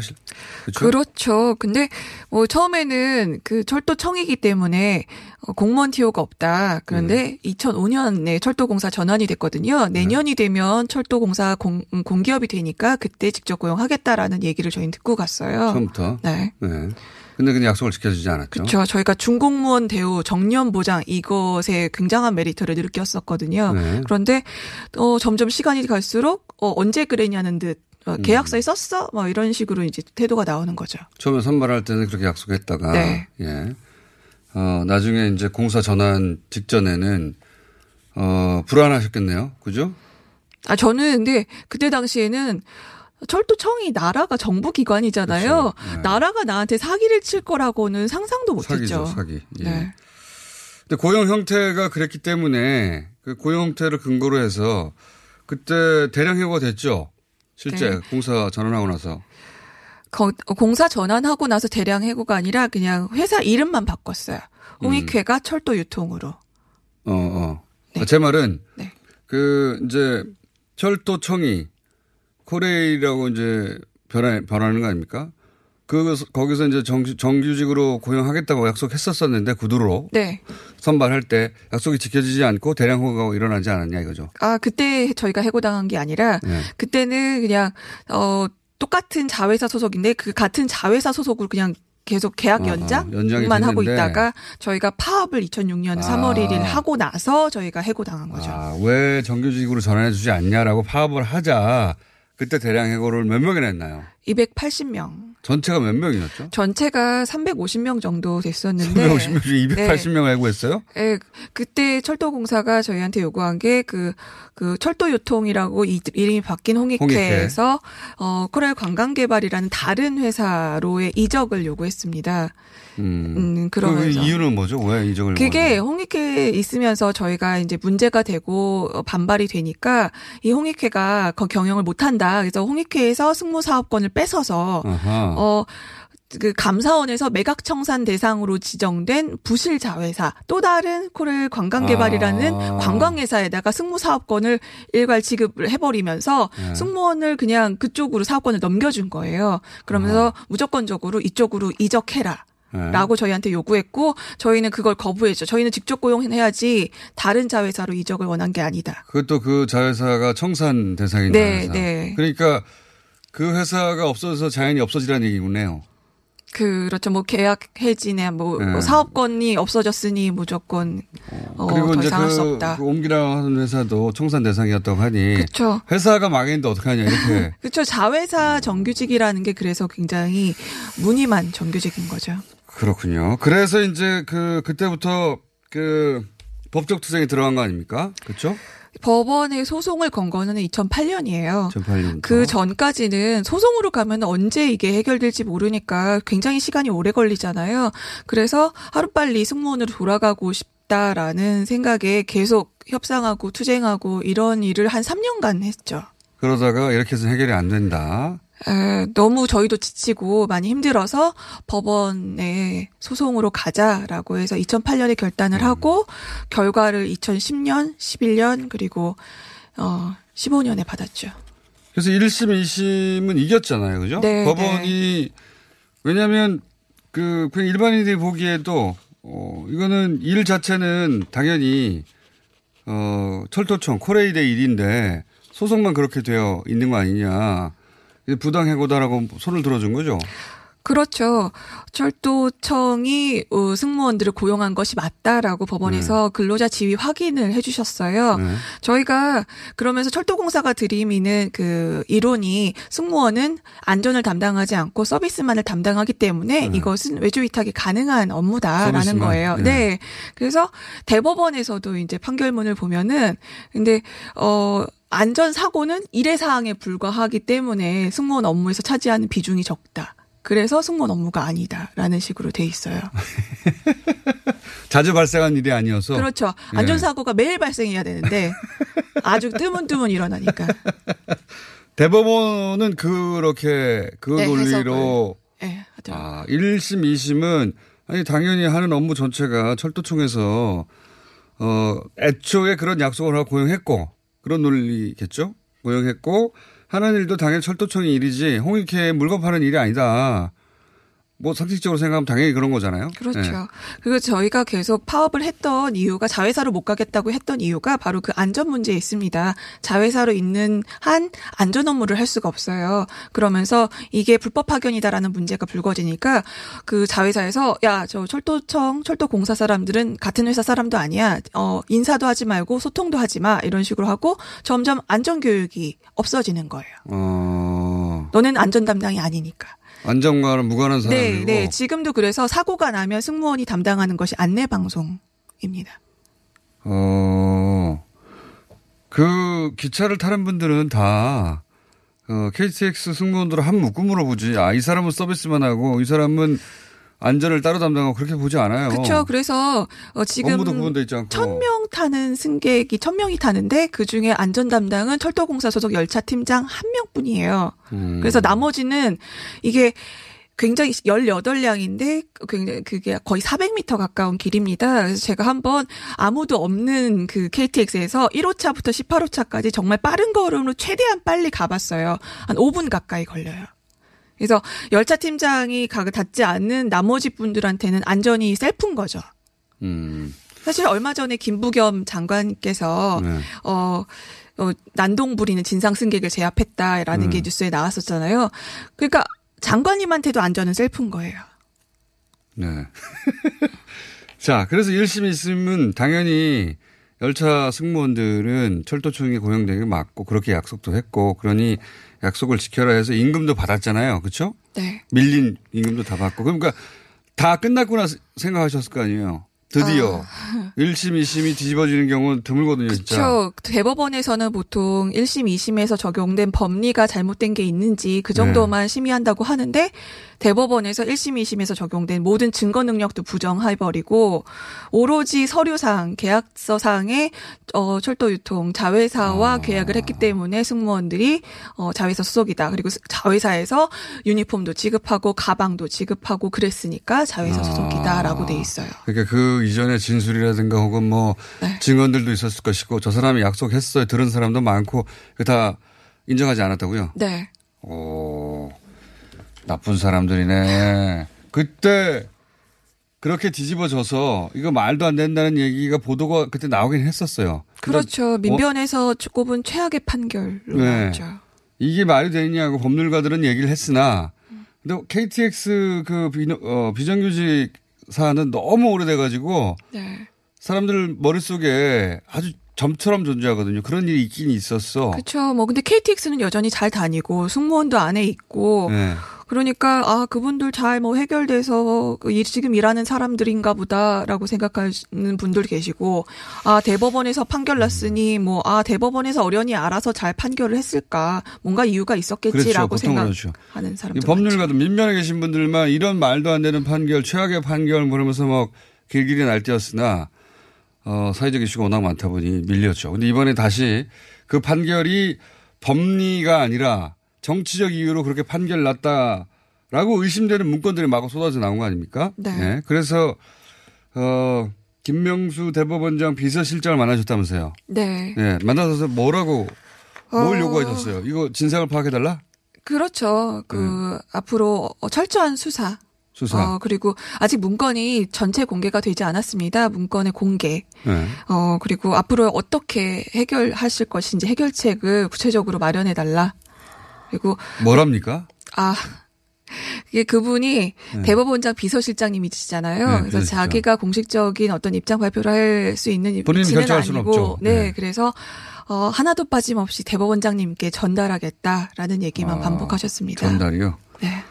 그렇죠? 그렇죠. 근데 뭐 처음에는 그 철도청이기 때문에 어, 공무원 티오가 없다. 그런데 2005년에 철도공사 전환이 됐거든요. 내년이 되면 철도공사 공, 음, 공기업이 되니까 그때 직접 고용하겠다라는 얘기를 저희는 듣고 갔어요. 처음부터. 네. 네. 근데 그 약속을 지켜주지 않았죠. 그렇죠. 저희가 중공무원 대우 정년 보장 이것에 굉장한 메리트를 느꼈었거든요. 네. 그런데 어 점점 시간이 갈수록 어 언제 그랬냐는 듯 어, 계약서에 썼어? 뭐 이런 식으로 이제 태도가 나오는 거죠. 처음에 선발할 때는 그렇게 약속했다가 네. 예. 어, 나중에 이제 공사 전환 직전에는 어, 불안하셨겠네요. 그죠? 아 저는 근데 그때 당시에는 철도청이 나라가 정부 기관이잖아요. 그렇죠. 네. 나라가 나한테 사기를 칠 거라고는 상상도 못했죠. 사기. 예. 네. 근데 고용 형태가 그랬기 때문에 그 고용 형태를 근거로 해서 그때 대량 해고가 됐죠. 실제 네. 공사 전환하고 나서. 거- 공사 전환하고 나서 대량 해고가 아니라 그냥 회사 이름만 바꿨어요. 음. 홍익회가 철도 유통으로. 어, 어. 아, 제 말은 네. 그 이제 철도청이 코레일이라고 이제 변화, 변하는 거 아닙니까? 그, 거기서 이제 정, 정규직으로 고용하겠다고 약속했었었는데 구두로 네. 선발할 때 약속이 지켜지지 않고 대량 호가가 일어나지 않았냐 이거죠. 아, 그때 저희가 해고당한 게 아니라 네. 그때는 그냥 어 똑같은 자회사 소속인데 그 같은 자회사 소속으로 그냥 계속 계약 연장만 하고 됐는데. 있다가 저희가 파업을 2006년 3월 아. 1일 하고 나서 저희가 해고당한 거죠. 아, 왜 정규직으로 전환해 주지 않냐라고 파업을 하자 그때 대량 해고를 몇 명이나 했나요? 280명. 전체가 몇 명이었죠? 전체가 350명 정도 됐었는데 350명 중에 280명 해고했어요? 예, 그때 철도공사가 저희한테 요구한 게 그, 그 철도유통이라고 이, 이름이 바뀐 홍익회에서 어, 코랄 관광개발이라는 다른 회사로의 이적을 요구했습니다. 음. 음, 그 그러면서. 이유는 뭐죠? 왜 이적을 그게 홍익회에 있으면서 저희가 이제 문제가 되고 어, 반발이 되니까 이 홍익회가 그 경영을 못한다. 그래서 홍익회에서 승무 사업권을 뺏어서 아하. 어, 그 감사원에서 매각 청산 대상으로 지정된 부실 자회사 또 다른 코를 관광개발이라는 아. 관광회사에다가 승무사업권을 일괄 지급을 해버리면서 네. 승무원을 그냥 그쪽으로 사업권을 넘겨준 거예요. 그러면서 무조건적으로 이쪽으로 이적해라. 네. 라고 저희한테 요구했고 저희는 그걸 거부했죠. 저희는 직접 고용해야지 다른 자회사로 이적을 원한 게 아니다. 그것도 그 자회사가 청산 대상인 네, 자회사. 네. 그러니까 그 회사가 없어져서 자연히 없어지라는 얘기군요. 그렇죠. 뭐 계약 해지네, 뭐, 네. 뭐 사업권이 없어졌으니 무조건 어, 그리고 더 이제 이상 할수 그, 없다. 그 옮기라 하는 회사도 청산 대상이었다고 하니 그쵸. 회사가 망했는데 어떡하냐 이렇게 그렇죠. 자회사 정규직이라는 게 그래서 굉장히 무늬만 정규직인 거죠. 그렇군요. 그래서 이제 그 그때부터 그 법적 투쟁이 들어간 거 아닙니까? 그렇죠? 법원에 소송을 건 거는 2008년이에요. 2008년. 그 전까지는 소송으로 가면 언제 이게 해결될지 모르니까 굉장히 시간이 오래 걸리잖아요. 그래서 하루빨리 승무원으로 돌아가고 싶 없다라는 생각에 계속 협상하고 투쟁하고 이런 일을 한 3년간 했죠. 그러다가 이렇게 해서 해결이 안 된다. 에, 너무 저희도 지치고 많이 힘들어서 법원에 소송으로 가자라고 해서 2008년에 결단을 음. 하고 결과를 2010년, 11년 그리고 어 15년에 받았죠. 그래서 1심, 2심은 이겼잖아요. 그죠? 네, 법원이, 왜냐면, 그, 그냥 일반인들이 보기에도, 어, 이거는 일 자체는 당연히, 어, 철도청, 코레일의 일인데, 소송만 그렇게 되어 있는 거 아니냐. 부당해고다라고 손을 들어준 거죠. 그렇죠. 철도청이 어, 승무원들을 고용한 것이 맞다라고 법원에서 근로자 지위 확인을 해주셨어요. 네. 저희가 그러면서 철도공사가 들이미는 그 이론이 승무원은 안전을 담당하지 않고 서비스만을 담당하기 때문에 이것은 외주 위탁이 가능한 업무다라는 서비스만. 거예요. 네. 네. 그래서 대법원에서도 이제 판결문을 보면은 근데 어 안전 사고는 일회 사항에 불과하기 때문에 승무원 업무에서 차지하는 비중이 적다. 그래서 승무원 업무가 아니다라는 식으로 돼 있어요. 자주 발생한 일이 아니어서. 그렇죠. 예. 안전사고가 매일 발생해야 되는데 아주 드문드문 일어나니까. 대법원은 그렇게 그 네, 논리로 예, 아, 1심, 2심은 아니 당연히 하는 업무 전체가 철도청에서 어 애초에 그런 약속을 하고 고용했고 그런 논리겠죠. 고용했고 하는 일도 당연히 철도청의 일이지 홍익회에 물건 파는 일이 아니다. 뭐 상식적으로 생각하면 당연히 그런 거잖아요. 그렇죠. 네. 그리고 저희가 계속 파업을 했던 이유가 자회사로 못 가겠다고 했던 이유가 바로 그 안전 문제에 있습니다. 자회사로 있는 한 안전 업무를 할 수가 없어요. 그러면서 이게 불법 파견이다라는 문제가 불거지니까 그 자회사에서 야, 저 철도청, 철도공사 사람들은 같은 회사 사람도 아니야. 어, 인사도 하지 말고 소통도 하지 마. 이런 식으로 하고 점점 안전 교육이 없어지는 거예요. 어 너는 안전 담당이 아니니까. 안전과는 무관한 네, 사람이고 네. 지금도 그래서 사고가 나면 승무원이 담당하는 것이 안내 방송입니다. 어, 그 기차를 타는 분들은 다 어, KTX 승무원들을 한 묶음으로 보지. 아, 이 사람은 서비스만 하고 이 사람은 안전을 따로 담당하고 그렇게 보지 않아요. 그렇죠. 그래서 어, 지금 업무도 구분돼 있지 않고. 천명 타는 승객이 천 명이 타는데 그 중에 안전 담당은 철도공사 소속 열차 팀장 한 명뿐이에요. 음. 그래서 나머지는 이게 굉장히 18량인데 굉장히 그게 거의 400m 가까운 길입니다. 그래서 제가 한번 아무도 없는 그 KTX에서 1호차부터 18호차까지 정말 빠른 걸음으로 최대한 빨리 가봤어요. 한 5분 가까이 걸려요. 그래서 열차 팀장이 가그 닿지 않는 나머지 분들한테는 안전이 셀프인 거죠. 음. 사실 얼마 전에 김부겸 장관께서 네. 어, 어 난동 부리는 진상 승객을 제압했다라는 음. 게 뉴스에 나왔었잖아요. 그러니까 장관님한테도 안전은 셀프인 거예요. 네. 자, 그래서 1심, 2심은 당연히 열차 승무원들은 철도청에 고용되는 게 맞고 그렇게 약속도 했고 그러니 약속을 지켜라 해서 임금도 받았잖아요. 그렇죠? 네. 밀린 임금도 다 받고 그러니까 다 끝났구나 생각하셨을 거 아니에요. 드디어 아. 1심, 2심이 뒤집어지는 경우는 드물거든요, 진짜. 그렇죠. 대법원에서는 보통 1심, 2심에서 적용된 법리가 잘못된 게 있는지 그 정도만 네. 심의한다고 하는데 대법원에서 1심, 2심에서 적용된 모든 증거 능력도 부정해버리고 오로지 서류상, 계약서상의 어, 철도 유통 자회사와 계약을 했기 때문에 승무원들이 어, 자회사 소속이다. 그리고 스- 자회사에서 유니폼도 지급하고 가방도 지급하고 그랬으니까 자회사 소속이다라고 돼 있어요. 그러니까 그 이전에 진술이라든가 혹은 뭐 네. 증언들도 있었을 것이고 저 사람이 약속했어요. 들은 사람도 많고 그다 인정하지 않았다고요? 네. 오, 나쁜 사람들이네. 그때 그렇게 뒤집어져서 이거 말도 안 된다는 얘기가 보도가 그때 나오긴 했었어요. 그렇죠. 어? 민변에서 꼽은 최악의 판결로 네. 나왔죠. 이게 말이 되느냐고 법률가들은 얘기를 했으나 근데 KTX 그 비, 어, 비정규직 사안은 너무 오래돼가지고 네. 사람들 머릿속에 아주 점처럼 존재하거든요. 그런 일이 있긴 있었어. 그렇죠. 뭐 근데 KTX는 여전히 잘 다니고 승무원도 안에 있고 네. 그러니까 아 그분들 잘 뭐 해결돼서 그 일- 지금 일하는 사람들인가 보다라고 생각하시는 분들 계시고 아 대법원에서 판결 났으니 뭐 아 대법원에서 어련히 알아서 잘 판결을 했을까 뭔가 이유가 있었겠지라고 그렇죠. 그렇죠. 생각하는 이 사람들 법률가도 민변에 계신 분들만 이런 말도 안 되는 판결, 최악의 판결 모르면서 막 길길이 날뛰었으나 어, 사회적 이슈가 워낙 많다 보니 밀렸죠. 근데 이번에 다시 그 판결이 법리가 아니라 정치적 이유로 그렇게 판결 났다라고 의심되는 문건들이 마구 쏟아져 나온 거 아닙니까? 네. 그래서 어, 김명수 대법원장 비서실장을 만나셨다면서요. 네. 네. 만나서 뭐라고 뭘 어. 요구하셨어요? 이거 진상을 파악해달라? 그렇죠. 그 앞으로 어, 철저한 수사. 네. 수사. 어, 그리고 아직 문건이 전체 공개가 되지 않았습니다. 문건의 공개. 네. 어, 그리고 앞으로 어떻게 해결하실 것인지 해결책을 구체적으로 마련해 달라. 그리고 뭐랍니까? 아 이게 그분이 네. 대법원장 비서실장님이시잖아요. 네, 그래서. 자기가 공식적인 어떤 입장 발표를 할 수 있는 수는 아니고. 네, 네. 그래서 어, 하나도 빠짐없이 대법원장님께 전달하겠다라는 얘기만 아, 반복하셨습니다. 전달이요? 네.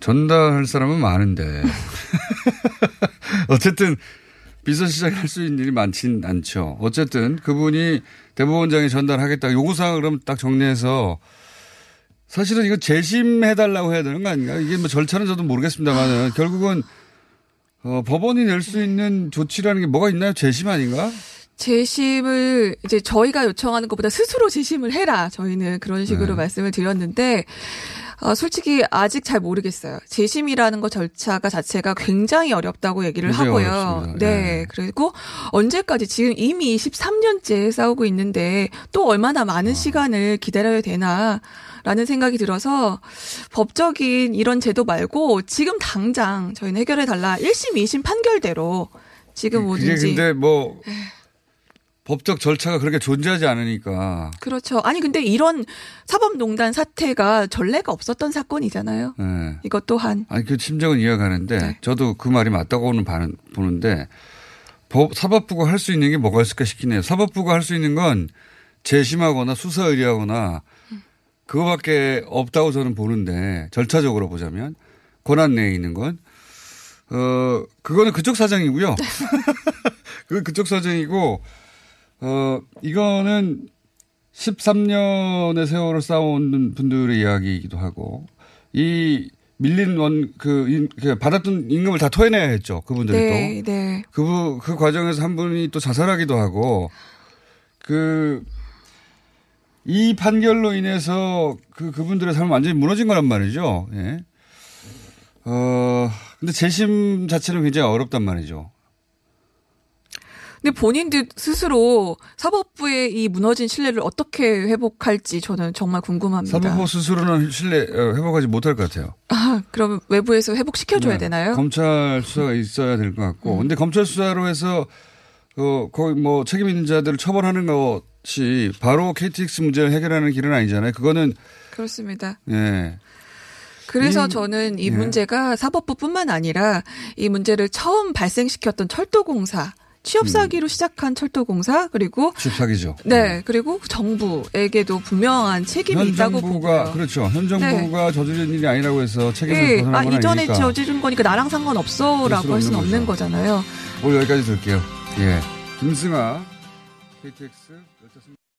전달할 사람은 많은데. 어쨌든 비서실장이 할 수 있는 일이 많진 않죠. 어쨌든 그분이 대법원장에 전달하겠다. 요구사항을 그럼 딱 정리해서 사실은 이거 재심해달라고 해야 되는 거 아닌가? 이게 뭐 절차는 저도 모르겠습니다만은 결국은 어, 법원이 낼 수 있는 조치라는 게 뭐가 있나요? 재심 아닌가? 재심을 이제 저희가 요청하는 것보다 스스로 재심을 해라. 저희는 그런 식으로 네. 말씀을 드렸는데 어, 솔직히 아직 잘 모르겠어요. 재심이라는 것 절차가 자체가 굉장히 어렵다고 얘기를 하고요. 네. 네. 그리고 언제까지 지금 이미 13년째 싸우고 있는데 또 얼마나 아. 많은 시간을 기다려야 되나 라는 생각이 들어서 법적인 이런 제도 말고 지금 당장 저희는 해결해 달라. 1심, 2심 판결대로 지금 그게 뭐든지 근데 뭐 법적 절차가 그렇게 존재하지 않으니까. 그렇죠. 아니 근데 이런 사법농단 사태가 전례가 없었던 사건이잖아요. 네. 이것 또한 아니 그 심정은 이해가는데 저도 그 말이 맞다고는 반- 보는데 법 사법부가 할 수 있는 게 뭐가 있을까 싶긴 해요. 사법부가 할 수 있는 건 재심하거나 수사 의뢰하거나 그거밖에 없다고 저는 보는데 절차적으로 보자면 권한 내에 있는 건 어, 그거는 그쪽 사정이고요. 그건 그쪽 사정이고, 어, 이거는 13년의 세월을 쌓아온 분들의 이야기이기도 하고, 이 밀린 원, 그, 인- 그 받았던 임금을 다 토해내야 했죠. 그분들이 네, 또. 네. 그, 부- 그 과정에서 한 분이 또 자살하기도 하고, 그, 이 판결로 인해서 그, 그분들의 삶은 완전히 무너진 거란 말이죠. 예. 어, 근데 재심 자체는 굉장히 어렵단 말이죠. 근데 본인들 스스로 사법부의 이 무너진 신뢰를 어떻게 회복할지 저는 정말 궁금합니다. 사법부 스스로는 신뢰 어, 회복하지 못할 것 같아요. 아, 그럼 외부에서 회복시켜줘야 네. 되나요? 음. 검찰 수사가 있어야 될 것 같고, 근데 검찰 수사로 해서 어, 거기 뭐 책임 있는 자들을 처벌하는 것이 바로 KTX 문제를 해결하는 길은 아니잖아요. 그거는 그렇습니다. 예. 그래서 이- 저는 이 예. 문제가 사법부뿐만 아니라 이 문제를 처음 발생시켰던 철도공사, 취업 사기로 시작한 철도공사 그리고 집사기죠. 네 그리고 정부에게도 분명한 책임이 현 있다고 정부가 보고요. 그렇죠. 현 정부가 저지른 일이 아니라고 해서 책임을 예, 벗어난 아, 건 이전에 아니니까. 저지른 거니까 나랑 상관없어라고 할 수는 없는 없는 거잖아요. 오늘 여기까지 들게요. 예. 김승아 KTX